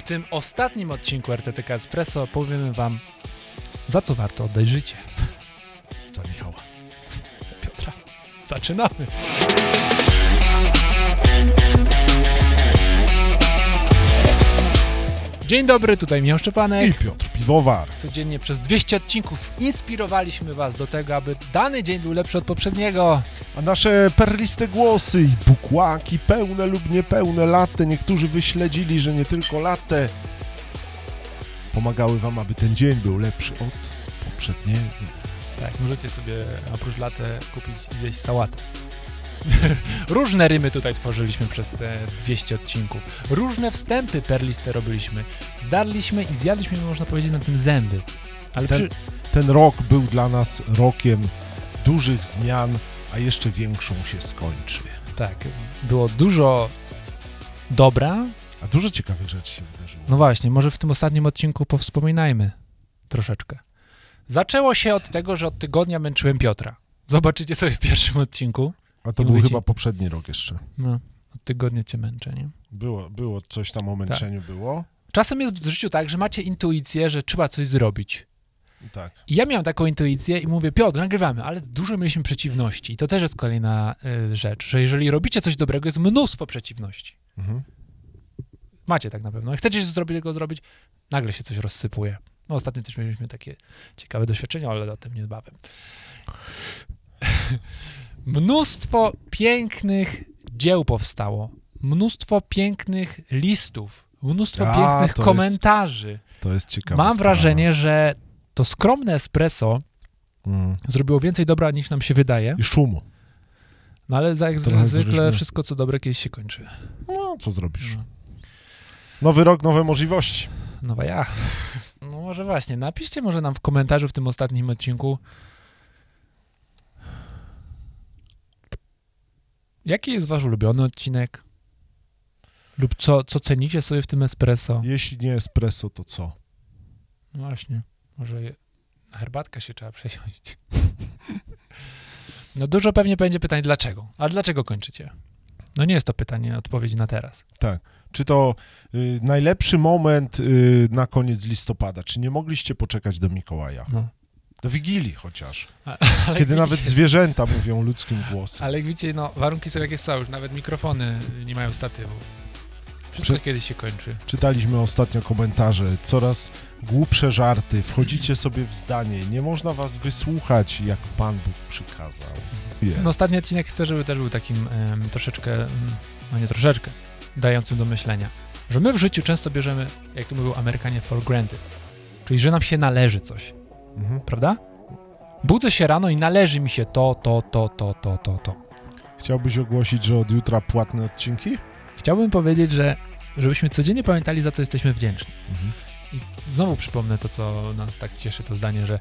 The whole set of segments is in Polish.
w tym ostatnim odcinku RTTK Espresso powiemy wam, za co warto oddać życie. Za Michała. Za Piotra. Zaczynamy. Dzień dobry, tutaj Michał Szczepanek. I Piotr Piwowar. Codziennie przez 200 odcinków inspirowaliśmy was do tego, aby dany dzień był lepszy od poprzedniego. A nasze perliste głosy i bukłaki, pełne lub niepełne latte, niektórzy wyśledzili, że nie tylko latte, pomagały wam, aby ten dzień był lepszy od poprzedniego. Tak, możecie sobie oprócz latę kupić i zjeść sałatę. Różne rymy tutaj tworzyliśmy przez te 200 odcinków. Różne wstępy perliste robiliśmy. Zdarliśmy i zjadliśmy, można powiedzieć, na tym zęby. Ale Ten- przy... Ten rok był dla nas rokiem dużych zmian, a jeszcze większą się skończy. tak, było dużo dobra. A dużo ciekawych rzeczy się wydarzyło. No właśnie, może w tym ostatnim odcinku powspominajmy troszeczkę. Zaczęło się od tego, że od tygodnia męczyłem Piotra. Zobaczycie sobie w pierwszym odcinku. A to był mówię ci- chyba poprzedni rok jeszcze. No, od tygodnia cię męczę, nie? Było, było coś tam o męczeniu było. Czasem jest w życiu tak, że macie intuicję, że trzeba coś zrobić. Tak. I ja miałem taką intuicję i mówię, Piotr, nagrywamy, ale dużo mieliśmy przeciwności. I to też jest kolejna y, rzecz, że jeżeli robicie coś dobrego, jest mnóstwo przeciwności. Mhm. Macie tak na pewno. Chcecie coś zrobić, tego zrobić, nagle się coś rozsypuje. No, ostatnio też mieliśmy takie ciekawe doświadczenia, ale o tym niebawem. Mnóstwo pięknych dzieł powstało. Mnóstwo pięknych listów. Mnóstwo A, pięknych to jest komentarzy. To jest ciekawe. Mam wrażenie, że to skromne espresso Mm. zrobiło więcej dobra niż nam się wydaje, I szumu. no ale za jak Trochę zwykle wszystko co dobre kiedyś się kończy. No, co zrobisz? No, Nowy rok, nowe możliwości. nowa ja. No może właśnie, napiszcie może nam w komentarzu w tym ostatnim odcinku jaki jest wasz ulubiony odcinek lub co, co cenicie sobie w tym espresso. Jeśli nie espresso, to co? No właśnie, może je- na herbatkę się trzeba przesiąść. No dużo pewnie będzie pytań dlaczego. A dlaczego kończycie? No nie jest to pytanie, odpowiedź na teraz. Czy to y, najlepszy moment y, na koniec listopada? Czy nie mogliście poczekać do Mikołaja? No. Do Wigilii chociaż. Kiedy widzicie, nawet zwierzęta mówią ludzkim głosem. Ale jak widzicie, no warunki są jakie są, już nawet mikrofony nie mają statywów. Wszystko Prze- kiedyś się kończy. Czytaliśmy ostatnio komentarze, coraz głupsze żarty, wchodzicie sobie w zdanie, nie można was wysłuchać, jak Pan Bóg przykazał. Je. Ten ostatni odcinek chcę, żeby też był takim em, troszeczkę, em, no nie troszeczkę, dającym do myślenia. Że my w życiu często bierzemy, jak to mówią Amerykanie, for granted. Czyli, że nam się należy coś. Mhm. prawda? Budzę się rano i należy mi się to, to, to, to, to, to, to. Chciałbyś ogłosić, że od jutra płatne odcinki? Chciałbym powiedzieć, że żebyśmy codziennie pamiętali, za co jesteśmy wdzięczni. Mhm. I znowu przypomnę to, co nas tak cieszy, to zdanie, że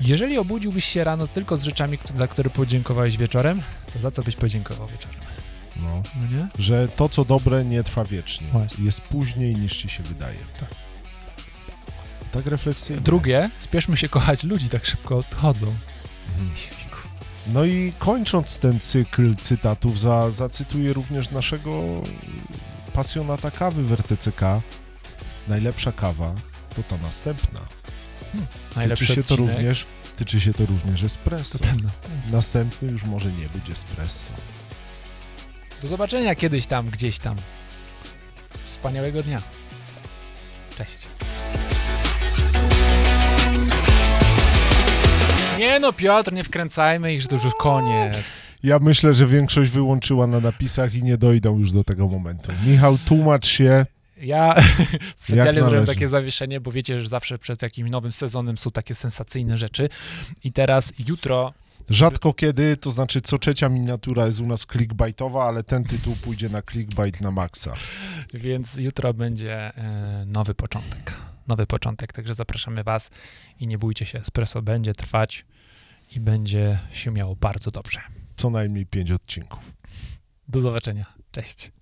jeżeli obudziłbyś się rano tylko z rzeczami, za które podziękowałeś wieczorem, to za co byś podziękował wieczorem? No. No nie? Że to, co dobre, nie trwa wiecznie. Właśnie. Jest później, niż ci się wydaje. Tak. Tak refleksyjnie. Drugie, spieszmy się kochać ludzi, tak szybko odchodzą. Mhm. No i kończąc ten cykl cytatów, za, zacytuję również naszego pasjonata kawy w RTCK. Najlepsza kawa to ta następna. Najlepszy tyczy się to również, tyczy się to również espresso. to ten następny. Następny już może nie być espresso. Do zobaczenia kiedyś tam, gdzieś tam. Wspaniałego dnia. Cześć. Nie no, Piotr, nie wkręcajmy ich, że to już koniec. Ja myślę, że większość wyłączyła na napisach i nie dojdą już do tego momentu. Michał, tłumacz się. Ja specjalnie zrobiłem takie zawieszenie, bo wiecie, że zawsze przed jakimś nowym sezonem są takie sensacyjne rzeczy. I teraz jutro Rzadko kiedy, to znaczy co trzecia miniatura jest u nas clickbaitowa, ale ten tytuł pójdzie na clickbait na maksa. Więc jutro będzie e, nowy początek. Nowy początek, także zapraszamy Was i nie bójcie się, espresso będzie trwać i będzie się miało bardzo dobrze. Co najmniej pięć odcinków. Do zobaczenia. Cześć.